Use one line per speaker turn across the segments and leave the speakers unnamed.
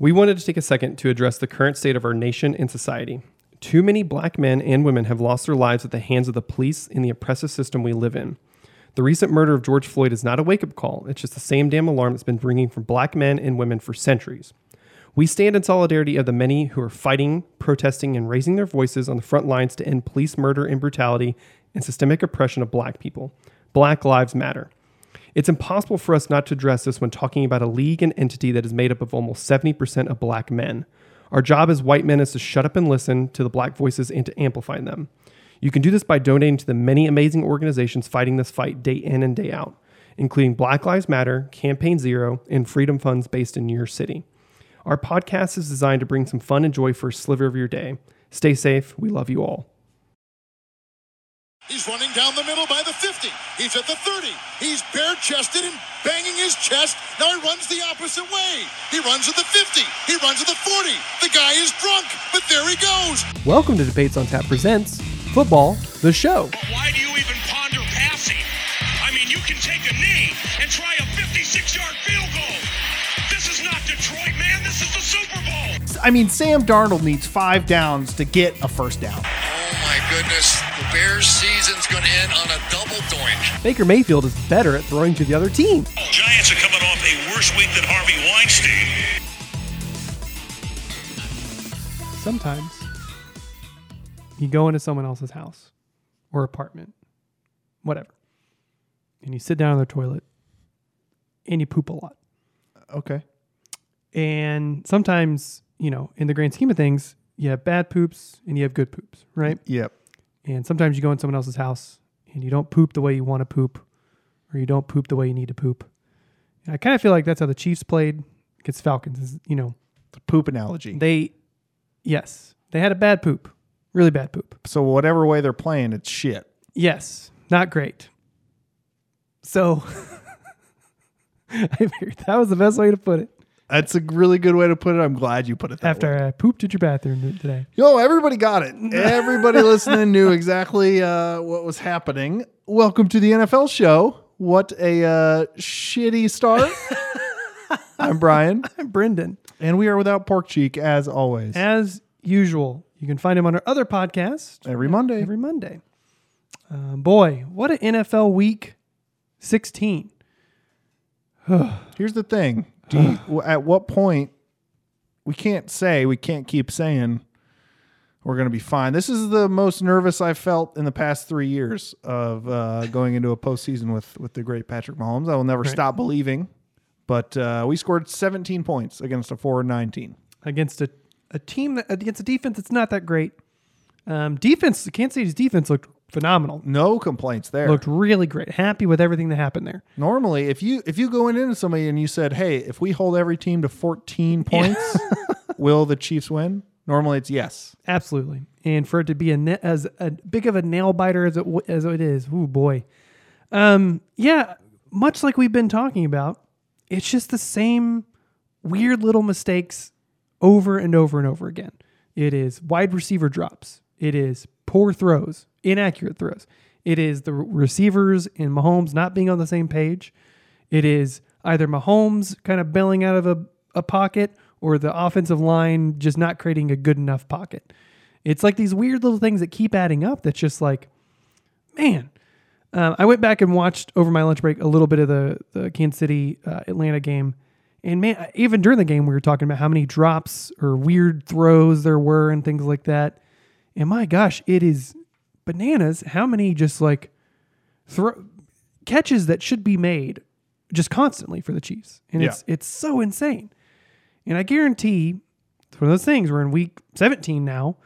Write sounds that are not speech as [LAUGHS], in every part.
We wanted to take a second to address the current state of our nation and society. Too many black men and women have lost their lives at the hands of the police in the oppressive system we live in. The recent murder of George Floyd is not a wake up call, it's just the same damn alarm that's been ringing for black men and women for centuries. We stand in solidarity of the many who are fighting, protesting, and raising their voices on the front lines to end police murder and brutality and systemic oppression of black people. Black Lives Matter. It's impossible for us not to address this when talking about a league and entity that is made up of almost 70% of black men. Our job as white men is to shut up and listen to the black voices and to amplify them. You can do this by donating to the many amazing organizations fighting this fight day in and day out, including Black Lives Matter, Campaign Zero, and Freedom Funds based in your city. Our podcast is designed to bring some fun and joy for a sliver of your day. Stay safe. We love you all.
He's running down the middle by the 50. He's at the 30. He's bare chested and banging his chest. Now he runs the opposite way. He runs at the 50. He runs at the 40. The guy is drunk, but there he goes.
Welcome to Debates on Tap Presents Football, the show.
But why do you even ponder passing? I mean, you can take a knee and try a 56 yard field goal. This is not Detroit, man. This is the Super Bowl.
I mean, Sam Darnold needs five downs to get a first down.
Oh my goodness, the Bears season's going to end on a double doink.
Baker Mayfield is better at throwing to the other team.
Giants are coming off a worse week than Harvey Weinstein.
Sometimes you go into someone else's house or apartment, whatever, and you sit down on their toilet and you poop a lot.
Okay.
And sometimes, you know, in the grand scheme of things, you have bad poops and you have good poops, right?
Yep.
And sometimes you go in someone else's house and you don't poop the way you want to poop, or you don't poop the way you need to poop. And I kind of feel like that's how the Chiefs played against Falcons. Is, you know,
The poop analogy.
they, yes, they had a bad poop, really bad poop.
so whatever way they're playing, it's shit.
Yes, not great. So [LAUGHS] I figured that was the best way to put it.
That's a really good way to put it. I'm glad you put it that
After
way.
I pooped at your bathroom today.
Yo, everybody got it. Everybody listening knew exactly uh, what was happening. Welcome to the NFL show. What a uh, shitty start. [LAUGHS] I'm Brian,
I'm Brendan.
and we are without pork cheek as always.
As usual, you can find him on our other podcast
Every Monday.
every Monday. Uh, boy, what an NFL week 16. [SIGHS]
Here's the thing. Do you, [SIGHS] at what point we can't say we can't keep saying we're going to be fine. This is the most nervous I've felt in the past three years of uh, going into a postseason with with the great Patrick Mahomes. I will never stop believing. But uh, we scored 17 points against a four and 19.
Against a, a team that, against a defense that's not that great. Um, defense, Kansas City's defense looked phenomenal.
No complaints there.
Looked really great. Happy with everything that happened there.
Normally, if you if you go into somebody and you said, "Hey, if we hold every team to 14 points, [LAUGHS] will the Chiefs win?" Normally, it's yes.
Absolutely. And for it to be a na- as a big of a nail biter as it w- as it is, oh boy. Um, yeah, much like we've been talking about, it's just the same weird little mistakes over and over and over again. It is wide receiver drops. It is poor throws, inaccurate throws. It is the receivers and Mahomes not being on the same page. It is either Mahomes kind of bailing out of a, a pocket or the offensive line just not creating a good enough pocket. It's like these weird little things that keep adding up that's just like, man. Um, I went back and watched over my lunch break a little bit of the, the Kansas City uh, Atlanta game. And man, even during the game, we were talking about how many drops or weird throws there were and things like that. And my gosh, it is bananas how many just like throw catches that should be made just constantly for the Chiefs. And it's it's so insane. And I guarantee it's one of those things we're in week 17 now.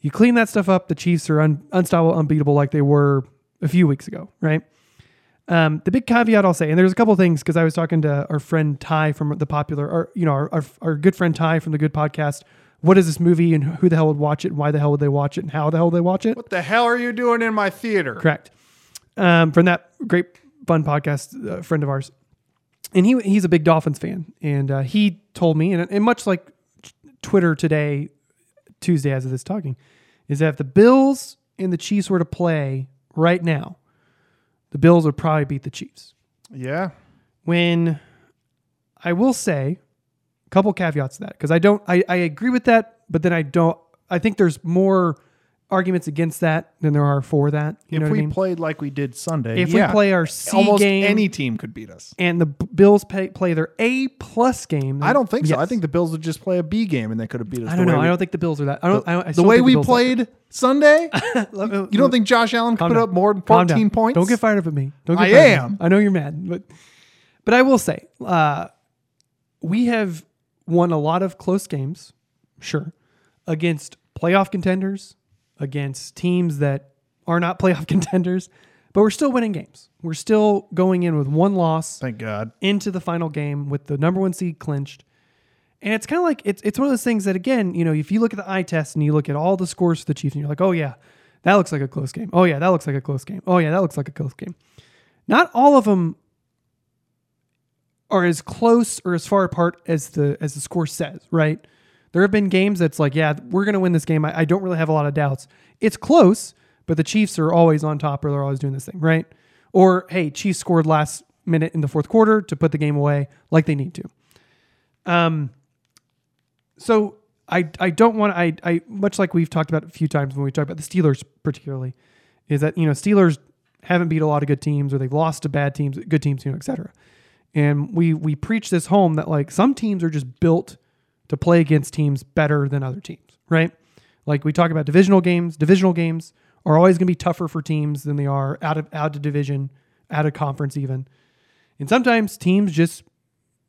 You clean that stuff up, the Chiefs are un, unstoppable, unbeatable like they were a few weeks ago, right? Um, the big caveat I'll say, and there's a couple things because I was talking to our friend Ty from the popular, or you know, our, our, our good friend Ty from the Good Podcast. What is this movie, and who the hell would watch it, and why the hell would they watch it, and how the hell would they watch it?
What the hell are you doing in my theater?
Correct. Um, from that great fun podcast, uh, friend of ours, and he he's a big Dolphins fan, and uh, he told me, and, and much like Twitter today, Tuesday as of this talking, is that if the Bills and the Chiefs were to play right now, the Bills would probably beat the Chiefs.
Yeah.
When I will say, Couple caveats to that because I don't. I, I agree with that, but then I don't. I think there's more arguments against that than there are for that. You
if
know what
we
I mean?
played like we did Sunday,
If
yeah,
we play our C
almost
game,
any team could beat us.
and the Bills pay, play their A plus game, then
I don't think so. I think the Bills would just play a B game and they could have beat us.
I don't know.
way
I don't think the Bills are that. I don't. I, don't- I
the way
think
we
that
played Sunday. [LAUGHS] you don't think Josh Allen could put
down.
up more than fourteen points?
Don't get fired up at me. Don't get
I am.
me. I know you're mad, but but I will say, uh, we have won a lot of close games, sure, against playoff contenders, against teams that are not [LAUGHS] playoff contenders, but we're still winning games. We're still going in with one loss
Thank God.
into the final game with the number one seed clinched. And it's kind of like it's it's one of those things that again, you know, if you look at the eye test and you look at all the scores for the Chiefs and you're like, oh yeah, that looks like a close game. Oh yeah, that looks like a close game. Oh yeah, that looks like a close game. Not all of them are as close or as far apart as the as the score says, right? There have been games that's like, yeah, we're gonna win this game. I, I don't really have a lot of doubts. It's close, but the Chiefs are always on top or they're always doing this thing, right? Or hey, Chiefs scored last minute in the fourth quarter to put the game away like they need to. Um so I I don't want I I much like we've talked about a few times when we talk about the Steelers particularly, is that you know Steelers haven't beat a lot of good teams or they've lost to bad teams, good teams, you know, et cetera. And we we preach this home that like some teams are just built to play against teams better than other teams, right? Like we talk about divisional games. Divisional games are always going to be tougher for teams than they are out of out of division, out of conference even. And sometimes teams just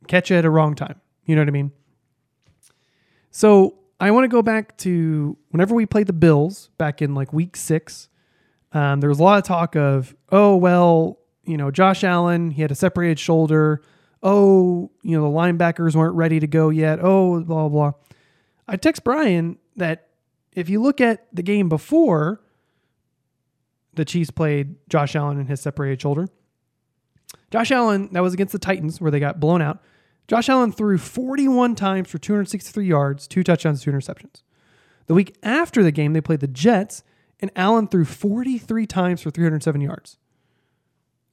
catch you at a wrong time. You know what I mean? So I want to go back to whenever we played the Bills back in like week six. Um, there was a lot of talk of, oh well, you know, Josh Allen, he had a separated shoulder. Oh, you know, the linebackers weren't ready to go yet. Oh, blah blah. blah. I text Brian that if you look at the game before the Chiefs played Josh Allen and his separated shoulder, Josh Allen, that was against the Titans where they got blown out. Josh Allen threw 41 times for 263 yards, two touchdowns, two interceptions. The week after the game, they played the Jets, and Allen threw 43 times for 307 yards.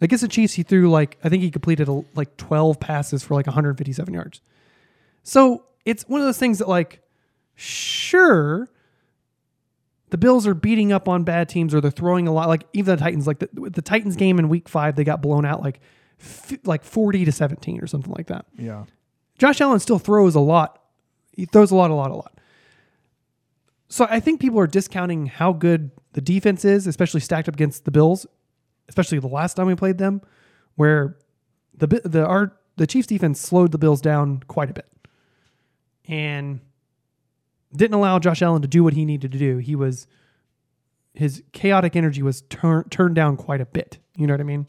Against the Chiefs, he threw like, I think he completed a, like 12 passes for like 157 yards. So it's one of those things that, like, sure, the Bills are beating up on bad teams or they're throwing a lot. Like, even the Titans, like the, the Titans game in week five, they got blown out like, fi- like 40 to 17 or something like that.
Yeah.
Josh Allen still throws a lot. He throws a lot, a lot, a lot. So I think people are discounting how good the defense is, especially stacked up against the Bills, especially the last time we played them, where the the our the Chiefs defense slowed the Bills down quite a bit, and didn't allow Josh Allen to do what he needed to do. He was his chaotic energy was tur- turned down quite a bit. You know what I mean?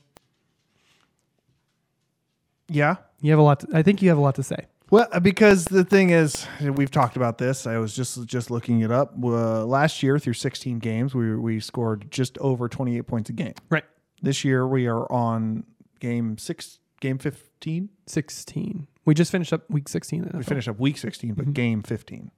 Yeah.
You have a lot. To, I think you have a lot to say.
Well, uh, because the thing is, we've talked about this. I was just just looking it up. Uh, last year, through 16 games, we we scored just over 28 points a game.
Right.
This year, we are on game six, game 15.
16. We just finished up week 16. in
We finished up week 16, but game 15.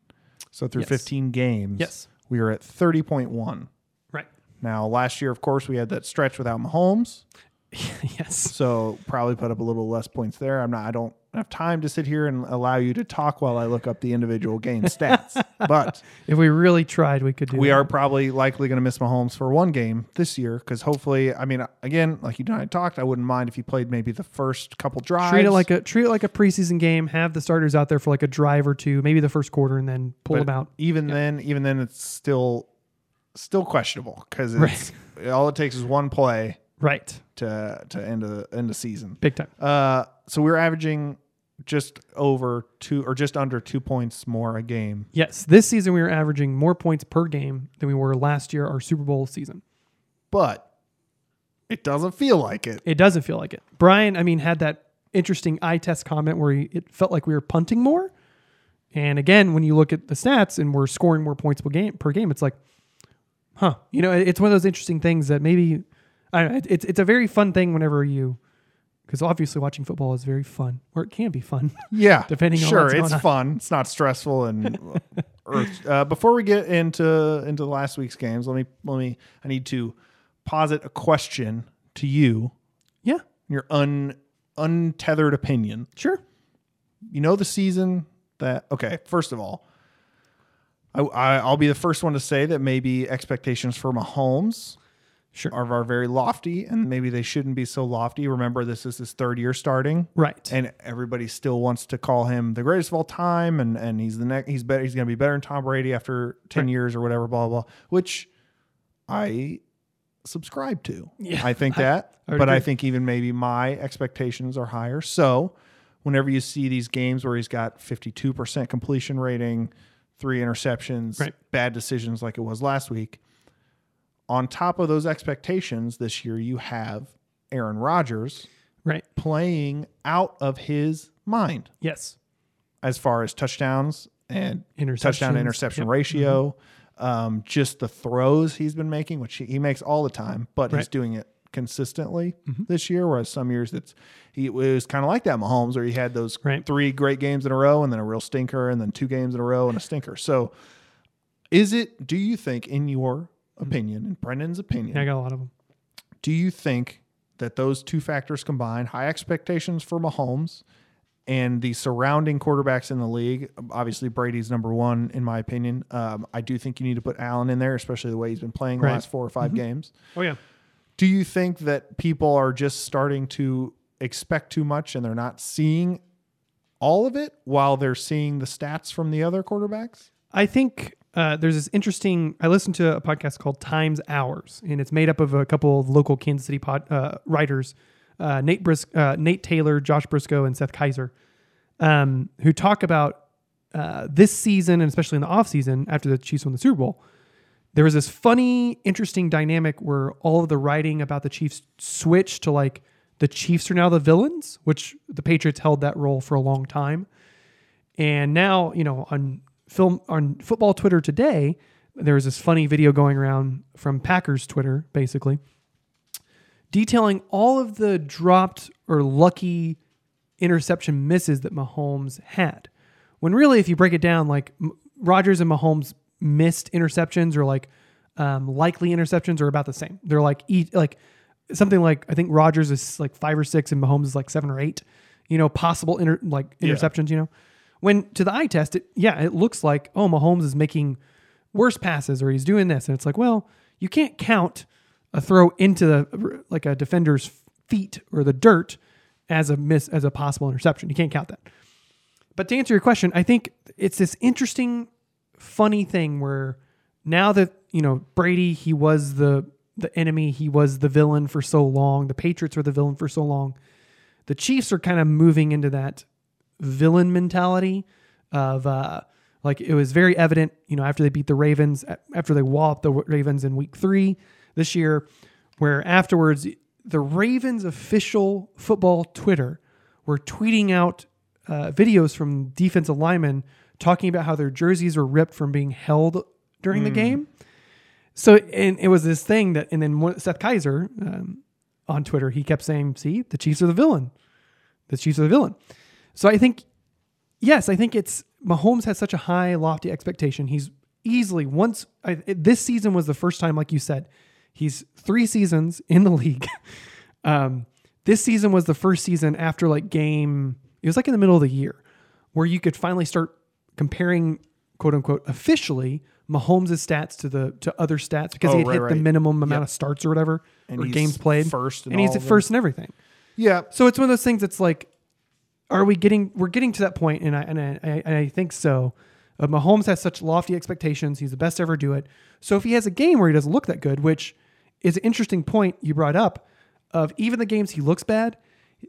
So through
Mm-hmm. Yes.
15 games,
Yes.
we are at 30.1.
Right.
Now, last year, of course, we had that stretch without Mahomes, [LAUGHS]
yes.
so probably put up a little less points there. I'm not. I don't have time to sit here and allow you to talk while I look up the individual game stats. but [LAUGHS]
If we really tried, we could do
we
that.
are probably likely going to miss Mahomes for one game this year because hopefully, I mean, again, like you and I talked, I wouldn't mind if he played maybe the first couple drives.
treat it like a treat it like a preseason game. Have the starters out there for like a drive or two, maybe the first quarter, and then pull
But
them out.
Even then, even then, it's still still questionable because it's all it takes is one play
Right.
to to end the end a season.
Big time.
Uh, so we're averaging just over two or just under two points more a game.
Yes. This season we were averaging more points per game than we were last year, our Super Bowl season.
but it doesn't feel like it.
It doesn't feel like it. Brian, I mean, had that interesting eye test comment where he, it felt like we were punting more. And again, when you look at the stats and we're scoring more points per game, per game, it's like, huh? You know, it's one of those interesting things that maybe I don't know, it's it's a very fun thing whenever you, because obviously watching football is very fun, or it can be fun. [LAUGHS]
Yeah,
Depending on
sure,
what's
it's
on.
fun. It's not stressful and. [LAUGHS] Uh, before we get into into last week's games, let me let me. I need to posit a question to you.
yeah,
Your un untethered opinion.
sure.
You know the season that okay, first of all, I, I I'll be the first one to say that maybe expectations for Mahomes
Sure.
are, are very lofty, and maybe they shouldn't be so lofty. Remember, this is his third year starting,
Right.
And everybody still wants to call him the greatest of all time, and and he's the next. He's better. He's going to be better than Tom Brady after ten years or whatever. Blah blah. blah which I subscribe to.
Yeah,
I think that,
I would
but I think even maybe my expectations are higher. So, whenever you see these games where he's got fifty-two percent completion rating, three interceptions,
Right.
bad decisions like it was last week on top of those expectations this year, you have Aaron Rodgers
right.
playing out of his mind
Yes.
as far as touchdowns and touchdown interception
Yep. Mm-hmm.
ratio, um, just the throws he's been making, which he, he makes all the time, but he's
Right. Mm-hmm.
doing it consistently this year. Whereas some years it's he it was kind of like that Mahomes, where he had those
Right.
three great games in a row and then a real stinker, and then two games in a row and a stinker. So, is it? Do you think, in your opinion, in Brendan's opinion,
Mm-hmm. Yeah, I got a lot of them.
do you think that those two factors combined, high expectations for Mahomes and the surrounding quarterbacks in the league, obviously Brady's number one in my opinion. Um, I do think you need to put Allen in there, especially the way he's been playing the
Right.
last four or 5 games.
Oh yeah.
Do you think that people are just starting to expect too much and they're not seeing all of it while they're seeing the stats from the other quarterbacks?
I think uh, there's this interesting. I listened to a podcast called Times Hours, and it's made up of a couple of local Kansas City pod, uh, writers, uh, Nate Bris- uh, Nate Taylor, Josh Briscoe, and Seth Keysor, um, who talk about uh, this season and especially in the offseason after the Chiefs won the Super Bowl. There was this funny, interesting dynamic where all of the writing about the Chiefs switched to like the Chiefs are now the villains, which the Patriots held that role for a long time. And now, you know, on film on football Twitter today, there was this funny video going around from Packers Twitter, basically, detailing all of the dropped or lucky interception misses that Mahomes had. When really, if you break it down, like Rodgers and Mahomes missed interceptions or like um, likely interceptions are about the same. They're like each like something like I think Rodgers is like five or six and Mahomes is like seven or eight. You know, possible inter- like interceptions. You know, when to the eye test, it yeah, it looks like oh Mahomes is making worse passes or he's doing this, and it's like well you can't count a throw into the like a defender's feet or the dirt as a miss as a possible interception. You can't count that. But to answer your question, I think it's this interesting, funny thing where now that you know Brady, he was the the enemy, he was the villain for so long. The Patriots were the villain for so long. The Chiefs are kind of moving into that villain mentality of uh, like it was very evident, you know, after they beat the Ravens, after they walloped the Ravens in Week Three this year, where afterwards the Ravens official football Twitter were tweeting out uh, videos from defensive linemen talking about how their jerseys were ripped from being held during the game. So, and it was this thing that, and then Seth Keysor um, on Twitter, he kept saying, "See, the Chiefs are the villain. The Chiefs are the villain." So I think, yes, I think it's Mahomes has such a high, lofty expectation. He's easily once I, this season was the first time, like you said, he's three seasons in the [LAUGHS] league. um, this season was the first season after like game. It was like in the middle of the year where you could finally start comparing, quote unquote, officially Mahomes' stats to the to other stats because
Oh,
he had
right,
hit the minimum amount
Yep.
of starts or whatever
And
or
he's
games played
first in
and he's
all
at
of
first in everything.
Yeah.
So it's one of those things that's like, are we getting? We're getting to that point, and I and I, and I think so. Uh, Mahomes has such lofty expectations; he's the best to ever do it. So if he has a game where he doesn't look that good, which is an interesting point you brought up, of even the games he looks bad,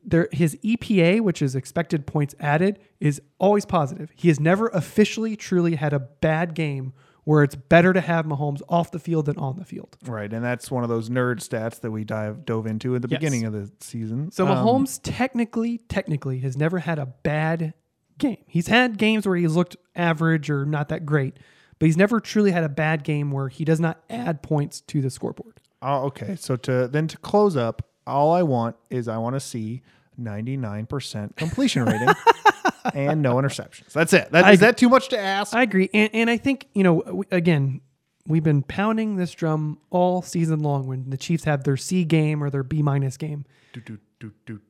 there his EPA, which is expected points added, is always positive. He has never officially truly had a bad game where it's better to have Mahomes off the field than on the field.
Right. And that's one of those nerd stats that we dive dove into at the
Yes.
beginning of the season.
So
Um,
Mahomes technically, technically has never had a bad game. He's had games where he's looked average or not that great, but he's never truly had a bad game where he does not add points to the scoreboard.
Oh, okay. So to then to close up, all I want is I want to see 99% completion rating [LAUGHS] and no interceptions. That's it. That,
I
is
agree.
that too much to ask?
I agree, and and I think you know w- again. We've been pounding this drum all season long when the Chiefs have their C game or their B minus game.
do, do, do, do.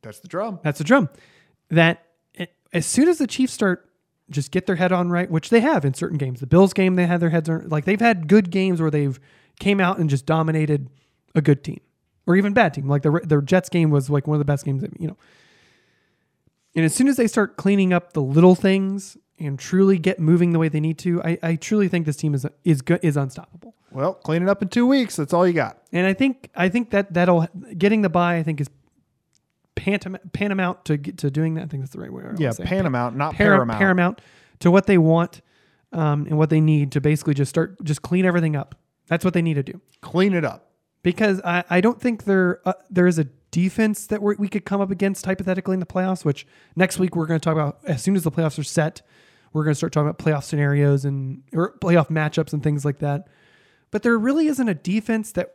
That's the drum.
That's the drum. That eh, as soon as the Chiefs start just get their head on right, which they have in certain games. The Bills game, they had their heads on like they've had good games where they've came out and just dominated a good team or even bad team. Like the the Jets game was like one of the best games that you know. And as soon as they start cleaning up the little things and truly get moving the way they need to, I, I truly think this team is is good is unstoppable.
Well, clean it up in two weeks. That's all you got.
And I think I think that that'll getting the buy. I think is pantam- paramount to get to doing that. I think that's the right way. I
Yeah. Paramount, not
Para-
Paramount.
paramount to what they want um, and what they need to basically just start just clean everything up. That's what they need to do
Clean it up.
because I, I don't think there uh, there is a defense that we we could come up against hypothetically in the playoffs. Which next week we're going to talk about as soon as the playoffs are set. We're going to start talking about playoff scenarios and or playoff matchups and things like that. But there really isn't a defense that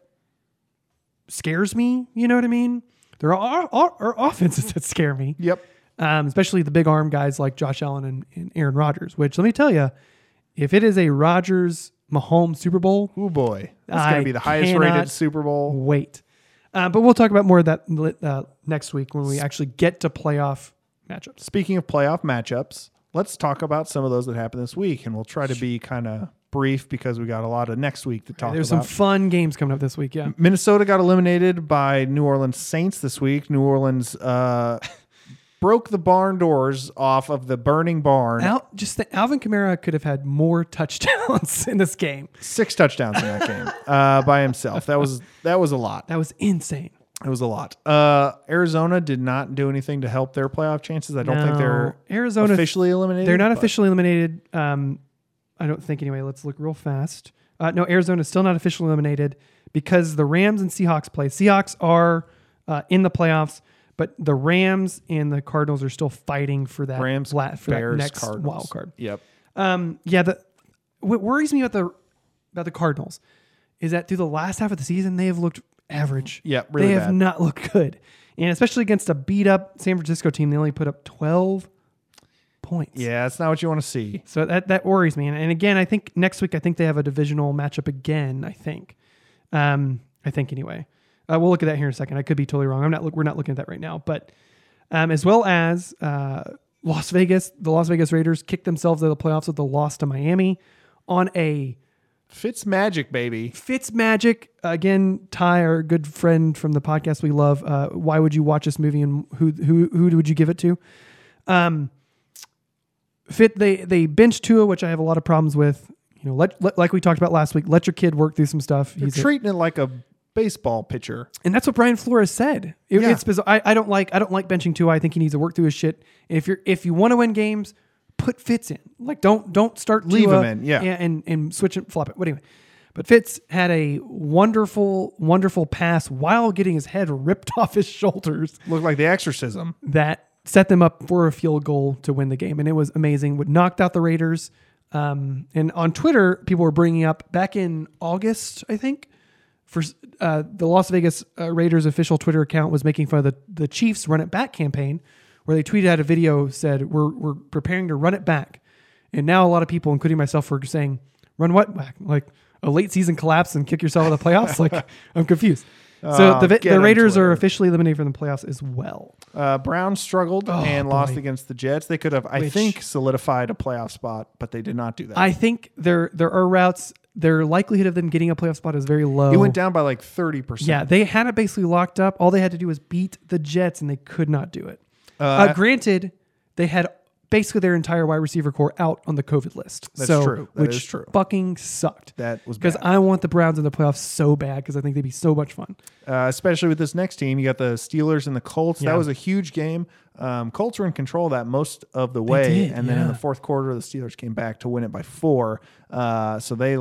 scares me. You know what I mean? There are, are, are offenses [LAUGHS] that scare me
Yep.
um, especially the big arm guys like Josh Allen and, and Aaron Rodgers. Which let me tell you, if it is a Rodgers Mahomes Super Bowl,
Oh boy, that's going to be the highest rated Super Bowl.
wait. Uh, but we'll talk about more of that uh, next week when we actually get to playoff matchups.
Speaking of playoff matchups, let's talk about some of those that happened this week, and we'll try to be kind of brief because we got a lot of next week to talk about.
There's some fun games coming up this week. Yeah.
Minnesota got eliminated by New Orleans Saints this week. New Orleans uh, broke the barn doors off of the burning barn.
Al, just the, Alvin Kamara could have had more [LAUGHS] touchdowns in this game.
Six touchdowns in that game [LAUGHS] uh, by himself. That was that was a lot.
That was insane.
It was a lot. Uh, Arizona did not do anything to help their playoff chances. I don't think they're
Arizona
officially eliminated.
They're not
but-
officially eliminated. Um, I don't think anyway. Let's look real fast. Uh, no, Arizona's still not officially eliminated because the Rams and Seahawks play. Seahawks are uh, in the playoffs, but the Rams and the Cardinals are still fighting for that
Rams,
la- for that next
Cardinals.
wild card.
Yep.
Um, yeah, the what worries me about the about the Cardinals is that through the last half of the season they have looked average.
Yeah, really
they have
bad.
not looked good, and especially against a beat up San Francisco team, they only put up twelve points.
Yeah, that's not what you want to see.
So that that worries me. And, and again, I think next week I think they have a divisional matchup again. I think, um, I think anyway. Uh, we'll look at that here in a second. I could be totally wrong. I'm not. Look, we're not looking at that right now. But um, as well as uh, Las Vegas, the Las Vegas Raiders kicked themselves out of the playoffs with the loss to Miami on a
Fitz magic, baby.
Fitz Magic again. Ty, our good friend from the podcast we love. Uh, why would you watch this movie and who who who would you give it to? Um, Fit they they bench Tua, which I have a lot of problems with. You know, let, let like we talked about last week. Let your kid work through some stuff.
They're
He's a-
treating it like a baseball pitcher.
and that's what Brian Flores said. It-
Yeah.
It's bizarre. I, I don't like I don't like benching Tua. I think he needs to work through his shit. And if you're if you want to win games, put Fitz in. Like don't don't start
Leave
Tua
him in, yeah.
and and switch it, flop it. But anyway, but Fitz had a wonderful wonderful pass while getting his head ripped [LAUGHS] off his shoulders
Looked like the exorcism.
that set them up for a field goal to win the game, and it was amazing. What knocked out the Raiders. Um, and on Twitter, people were bringing up back in August, I think, for uh, the Las Vegas uh, Raiders official Twitter account was making fun of the the Chiefs run it back campaign, where they tweeted out a video said we're we're preparing to run it back, and now a lot of people, including myself, were saying run what back like a late season collapse and kick yourself out of the playoffs. like [LAUGHS] I'm confused. So
Oh,
the, the Raiders are officially eliminated from the playoffs as well.
Uh, Browns struggled and lost
Oh,
against the Jets. They could have, I
Which-
think, solidified a playoff spot, but they did not do that.
I think there there are routes. Their likelihood of them getting a playoff spot is very low.
It went down by like thirty percent.
Yeah, they had it basically locked up. All they had to do was beat the Jets, and they could not do it. Uh, granted, they had basically their entire wide receiver core out on the COVID list.
That's
so,
true. That
which
is true.
Fucking sucked.
That was
because. I want the Browns in the playoffs so bad because I think they'd be so much fun.
uh, especially with this next team. You got the Steelers and the Colts.
Yeah.
That was a huge game. Um, Colts were in control of that most of the way,
did,
and then in the fourth quarter, the Steelers came back to win it by four. Uh, so they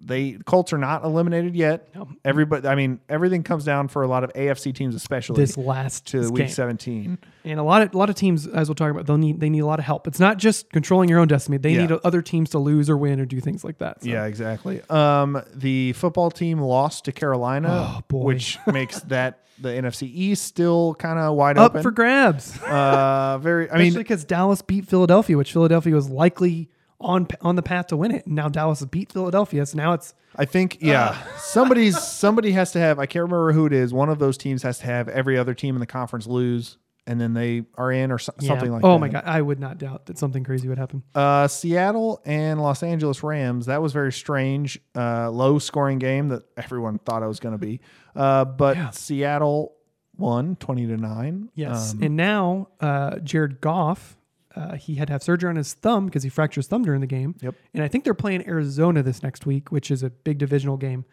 they Colts are not eliminated yet. Everybody, I mean, everything comes down for a lot of AFC teams, especially
This last
to
this
week
game.
seventeen.
And a lot of a lot of teams, as we'll talk about, they'll need they need a lot of help. It's not just controlling your own destiny. They
Yeah.
need other teams to lose or win or do things like that. So.
Yeah, exactly. Um, the football team lost to Carolina,
Oh, boy.
which [LAUGHS] makes that the NFC East still kind of wide
up
open.
for grabs.
uh, very. I mean,
because Dallas beat Philadelphia, which Philadelphia was likely on on the path to win it. And now Dallas has beat Philadelphia, so now it's
I think yeah, [LAUGHS] somebody's somebody has to have. I can't remember who it is. One of those teams has to have every other team in the conference lose, and then they are in or so-
Yeah.
something like
oh
that.
my god, I would not doubt that something crazy would happen.
Uh, Seattle and Los Angeles Rams. That was very strange. Uh, low scoring game that everyone thought it was going to be. Uh, but
Yeah.
Seattle won 20 to 9.
Yes,
Um,
and now uh, Jared Goff, uh, he had to have surgery on his thumb because he fractured his thumb during the game.
Yep.
And I think they're playing Arizona this next week, which is a big divisional game.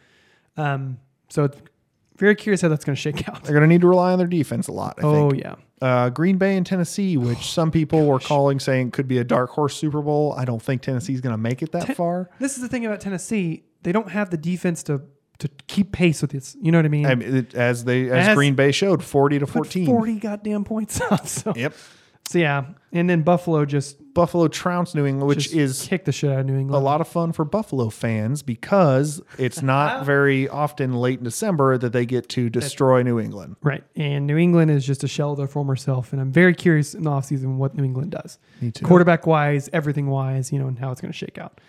Um, so it's very curious how that's going to shake [LAUGHS] out.
they're going to need to rely on their defense a lot. I
Oh
think.
yeah,
Uh, Green Bay and Tennessee, which some people were calling saying could be a dark horse Super Bowl. I don't think Tennessee's going to make it that far.
this is the thing about Tennessee; they don't have the defense to to keep pace with this. You know what I mean?
I mean, it, as they as,
As-
Green Bay showed, 40 to 14.
forty goddamn points [LAUGHS] up. So,
Yep.
So yeah, and then Buffalo just
Buffalo trounced New England, which is
kicked the shit out of New England.
a lot of fun for Buffalo fans because it's not [LAUGHS] very often late in December that they get to destroy New England.
Right. And New England is just a shell of their former self. And I'm very curious in the offseason what New England does.
Me too.
Quarterback wise, everything wise, you know, and how it's going to shake out.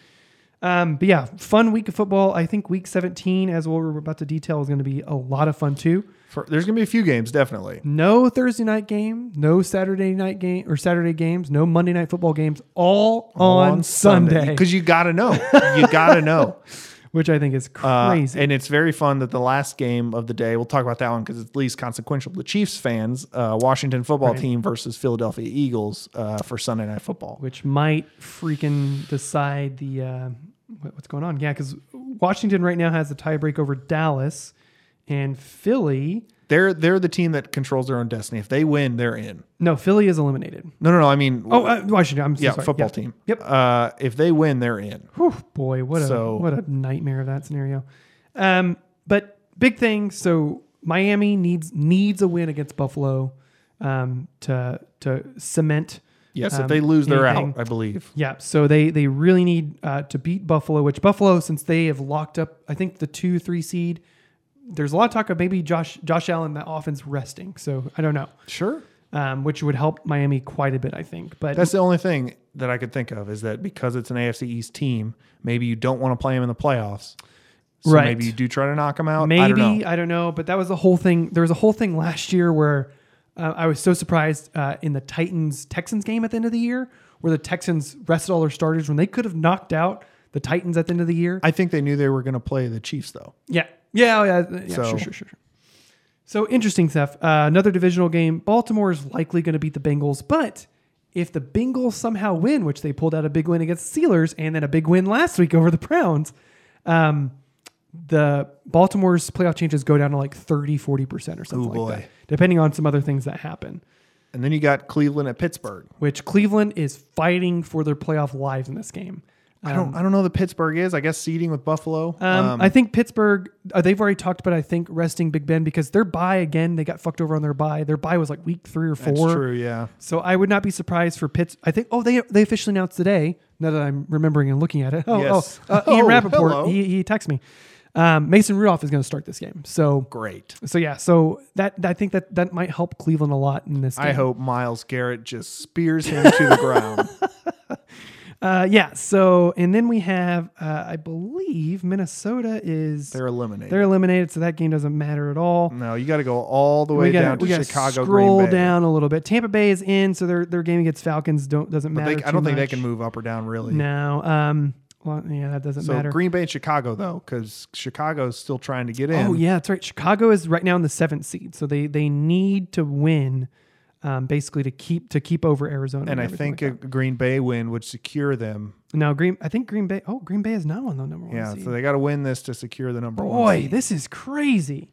Um, but yeah, fun week of football. I think week 17, as what we're about to detail, is going to be a lot of fun too.
For, there's going to be a few games, definitely.
No Thursday night game, no Saturday night game or Saturday games, no Monday night football games, all, on, Sunday,
Because you got to know. You got to know. [LAUGHS]
which I think is
Uh,
crazy.
and it's very fun that the last game of the day, we'll talk about that one because it's least consequential. The Chiefs fans, uh, Washington football
Right.
team versus Philadelphia Eagles uh, for Sunday Night Football.
which might freaking decide the uh, what- what's going on. Yeah, because Washington right now has the tiebreak over Dallas and Philly.
They're they're the team that controls their own destiny. If they win, they're in.
No, Philly is eliminated.
No, no, no. I mean,
Oh, uh, Washington. I'm so
yeah,
sorry.
football
Yeah.
team.
Yep.
Uh, if they win, they're in.
Whew, boy, what a
So-
what a nightmare of that scenario. Um, but big thing. So Miami needs needs a win against Buffalo um, to to cement.
Yes,
um,
if they lose, they're out. I believe.
Yeah, so they they really need uh, to beat Buffalo, which Buffalo, since they have locked up, I think the two three seed. There's a lot of talk of maybe Josh Josh Allen that offense resting. So I don't know,
Sure.
um, which would help Miami quite a bit, I think. But
That's the only thing that I could think of is that because it's an AFC East team, maybe you don't want to play them in the playoffs. So
Right.
maybe you do try to knock them out.
maybe
I don't know.
But that was the whole thing. There was a whole thing last year where uh, I was so surprised uh, in the Titans Texans game at the end of the year, where the Texans rested all their starters when they could have knocked out the Titans at the end of the year.
I think they knew they were going to play the Chiefs though.
Yeah. Yeah. oh, Yeah. yeah
So-
sure, sure, sure. sure. So interesting stuff. Uh, another divisional game. Baltimore is likely going to beat the Bengals, but if the Bengals somehow win, which they pulled out a big win against the Steelers and then a big win last week over the Browns, um, the Baltimore's playoff chances go down to like 30, 40% or something
Ooh, boy.
like that, depending on some other things that happen.
And then you got Cleveland at Pittsburgh.
Which Cleveland is fighting for their playoff lives in this game.
I don't I don't know the Pittsburgh is. I guess seeding with Buffalo.
Um, I think Pittsburgh, uh, they've already talked about, I think, resting Big Ben because their bye, again, they got fucked over on their bye. Their bye was like week three or four.
that's true. Yeah.
So I would not be surprised for Pitts. I think, oh, they they officially announced today, now that I'm remembering and looking at it. [LAUGHS] Oh,
Yes.
oh, uh, Ian [LAUGHS]
Oh,
Rapoport,
hello.
he, he texted me. Um, Mason Rudolph is going to start this game. So,
Great.
so yeah, so that I think that that might help Cleveland a lot in this game.
I hope Myles Garrett just spears him to the ground. [LAUGHS]
Uh, yeah. So, and then we have, uh, I believe Minnesota is
They're eliminated.
they're eliminated, so that game doesn't matter at all.
no, you got to go all the way
we gotta,
down to Chicago.
scroll down a little bit. Tampa Bay is in, so their their game against Falcons don't doesn't
But
matter.
they, I don't think they can move up or down really.
No. Um. Well, yeah, that doesn't
So
matter.
Green Bay and Chicago though, because Chicago's still trying to get in.
oh yeah, that's right. Chicago is right now in the seventh seed, so they they need to win, um, basically to keep to keep over Arizona.
And I think
like
a Green Bay win would secure them.
now Green. I think Green Bay. Oh, Green Bay is now on the number one
Yeah,
seed.
so they got to win this to secure the number one.
Boy, this is crazy.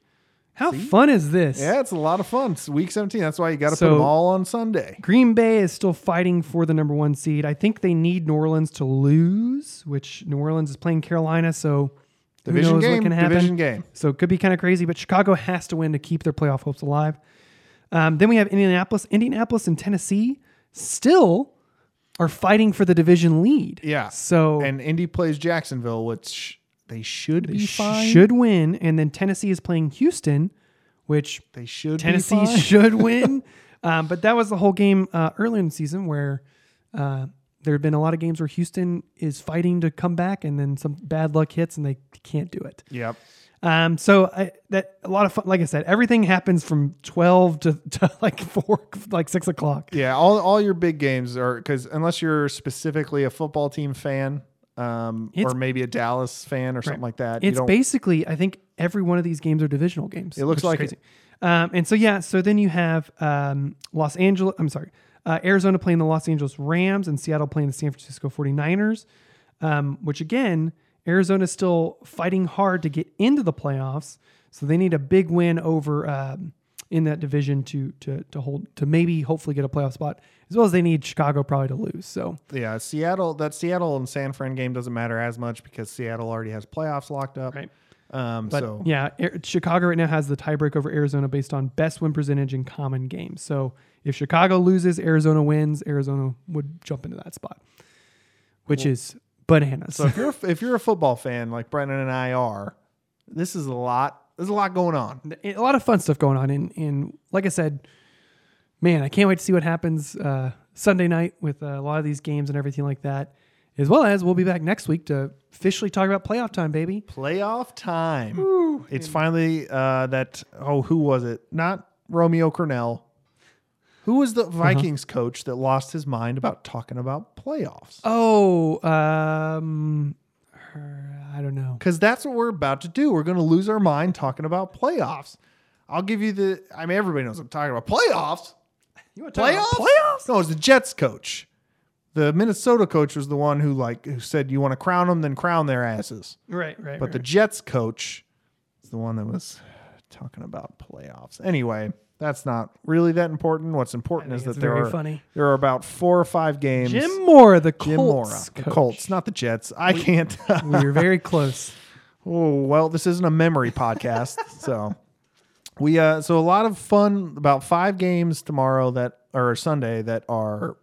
How fun is this?
Yeah, it's a lot of fun. It's week 17. That's why you got to
So-
put them all on Sunday.
Green Bay is still fighting for the number one seed. I think they need New Orleans to lose, which New Orleans is playing Carolina, so who
Division
knows
game,
what can happen.
division game.
So it could be kind of crazy, but Chicago has to win to keep their playoff hopes alive. Um, then we have Indianapolis. Indianapolis and Tennessee still are fighting for the division lead.
Yeah.
So
And Indy plays Jacksonville, which they should be fine.
should win, and then Tennessee is playing Houston, which
they should
Tennessee should [LAUGHS] win. Um, but that was the whole game uh, earlier in the season where uh, there have been a lot of games where Houston is fighting to come back, and then some bad luck hits, and they can't do it.
Yep.
Um, so I, that a lot of fun. Like I said, everything happens from twelve to, [LAUGHS] to like four, like six o'clock.
Yeah, all all your big games are because unless you're specifically a football team fan, um, or maybe a Dallas fan or something like that, you
It's basically, I think every one of these games are divisional games.
It looks like
crazy. Um, and so yeah, so then you have um, Los Angeles. I'm sorry, uh, Arizona playing the Los Angeles Rams and Seattle playing the San Francisco 49ers. Um, which again, Arizona's still fighting hard to get into the playoffs, so they need a big win over um, in that division to to to hold to maybe hopefully get a playoff spot, as well as they need Chicago probably to lose. So
yeah, Seattle. That Seattle and San Fran game doesn't matter as much because Seattle already has playoffs locked up.
Right.
Um,
But
so
yeah, Chicago right now has the tiebreak over Arizona based on best win percentage in common games. So if Chicago loses, Arizona wins, Arizona would jump into that spot, which is bananas.
So if you're if you're a football fan like Brennan and I are, this is a lot. There's a lot going on.
a lot of fun stuff going on. And, and like I said, man, I can't wait to see what happens uh, Sunday night with uh, a lot of these games and everything like that. As well as we'll be back next week to officially talk about playoff time, baby.
Playoff time. it's finally uh, that. Oh, who was it? Not Romeo Crennel. Who was
Uh-huh.
the Vikings coach that lost his mind about talking about playoffs?
Oh, um, I don't know.
Because that's what we're about to do. We're going to lose our mind talking about playoffs. I'll give you the. I mean, everybody knows I'm talking about playoffs.
You want to
Playoffs? Playoffs? No, it was the Jets coach. The Minnesota coach was the one who like who said you want to crown them, then crown their asses.
Right, right.
But the Jets coach is the one that was talking about playoffs. Anyway, that's not really that important. What's important is that there are
funny.
there are about four or five games.
Jim Mora, the
Jim
Colts.
Mora, the
coach.
Colts, not the Jets. I can't.
we were very close. [LAUGHS]
Oh well, this isn't a memory podcast, [LAUGHS] so we uh so a lot of fun about five games tomorrow that or Sunday that are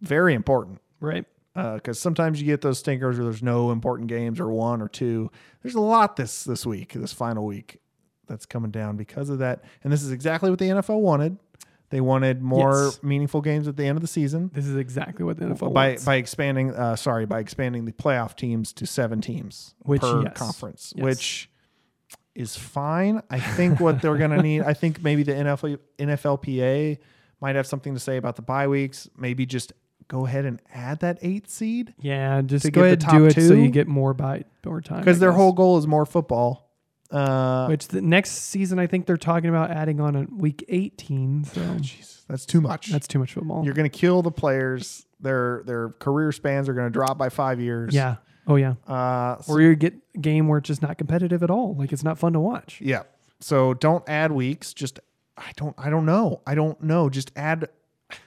very important
Right.
because sometimes you get those stinkers where there's no important games or one or two. There's a lot this this week, this final week, that's coming down because of that, and this is exactly what the NFL wanted. They wanted more
Yes.
meaningful games at the end of the season
This is exactly what the NFL
by
wants.
by expanding uh sorry by expanding the playoff teams to seven teams
Which,
per
yes.
conference
Yes.
which is fine i think what they're going [LAUGHS] to need i think maybe the NFL, nflpa might have something to say about the bye weeks maybe just go ahead and add that eighth seed
yeah, just
to
go
get the
ahead and do it so you get more by more time.
because their whole goal is more football uh
Which the next season, I think they're talking about adding on a week 18. So [SIGHS]
jeez, that's too much
that's too much football.
you're going to kill the players their their career spans are going to drop by five years
yeah. Oh yeah.
uh so
Or you get a game where it's just not competitive at all. Like it's not fun to watch.
Yeah. So don't add weeks. Just I don't I don't know. I don't know. Just add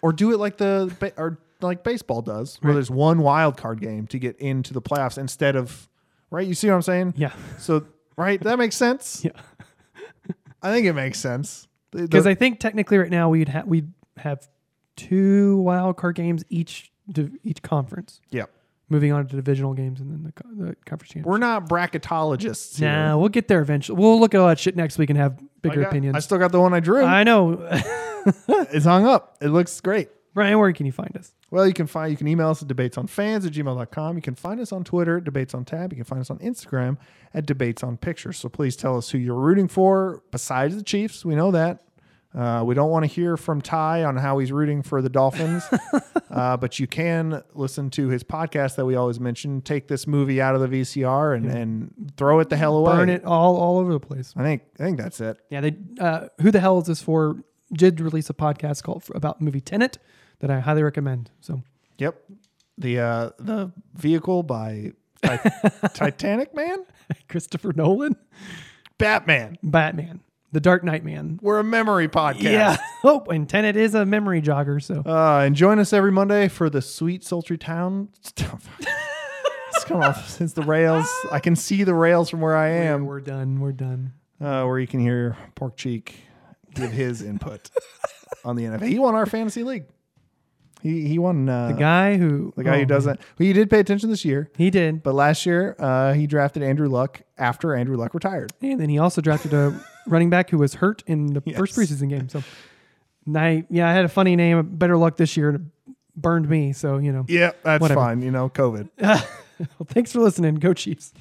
or do it like the ba- or like baseball does, where
Right.
there's one wild card game to get into the playoffs instead of right. You see what I'm saying?
Yeah.
So right, that makes sense. [LAUGHS]
Yeah.
I think it makes sense.
Because I think technically right now we'd have we'd have two wild card games each div- each conference.
yeah,
Moving on to divisional games and then the, co- the conference championship.
we're not bracketologists. here.
Nah, we'll get there eventually. We'll look at all that shit next week and have
I,
bigger
got-
opinions.
I still got the one I drew.
I know.
it's hung up. It looks great.
Brian, where can you find us?
Well, you can find you can email us at debatesonfans at gmail.com. You can find us on Twitter at debates on tap. You can find us on Instagram at debates on pictures. So please tell us who you're rooting for besides the Chiefs. We know that. Uh, we don't want to hear from Ty on how he's rooting for the Dolphins, [LAUGHS] uh, but you can listen to his podcast that we always mention. Take this movie out of the VCR and, and throw it the hell away.
Burn it all all over the place.
I think I think that's it.
Yeah, they. Uh, who the hell is this for? Did release a podcast called about movie Tenet that I highly recommend. So
Yep. The uh, the vehicle by Ti- [LAUGHS] Titanic Man,
Christopher Nolan,
Batman.
Batman, The Dark Knight Man.
We're a memory podcast.
Yeah. [LAUGHS] Oh, and Tenet is a memory jogger. So
Uh, and join us every Monday for the sweet sultry town. it's [LAUGHS] come off. since the rails. I can see the rails from where I am.
we're done. We're done.
Uh, where you can hear Pork Cheek give his input on the NFL. He won our fantasy league. He he won. Uh,
The guy who
the guy
oh,
who doesn't. Well, he did pay attention this year,
He did,
but last year uh, he drafted Andrew Luck after Andrew Luck retired.
and then he also drafted a running back who was hurt in the [LAUGHS] first preseason game. So, I yeah, I had a funny name. Better luck this year. burned me. So you know.
Yeah, that's
Whatever.
fine. You know, COVID. [LAUGHS]
Well, thanks for listening. Go Chiefs.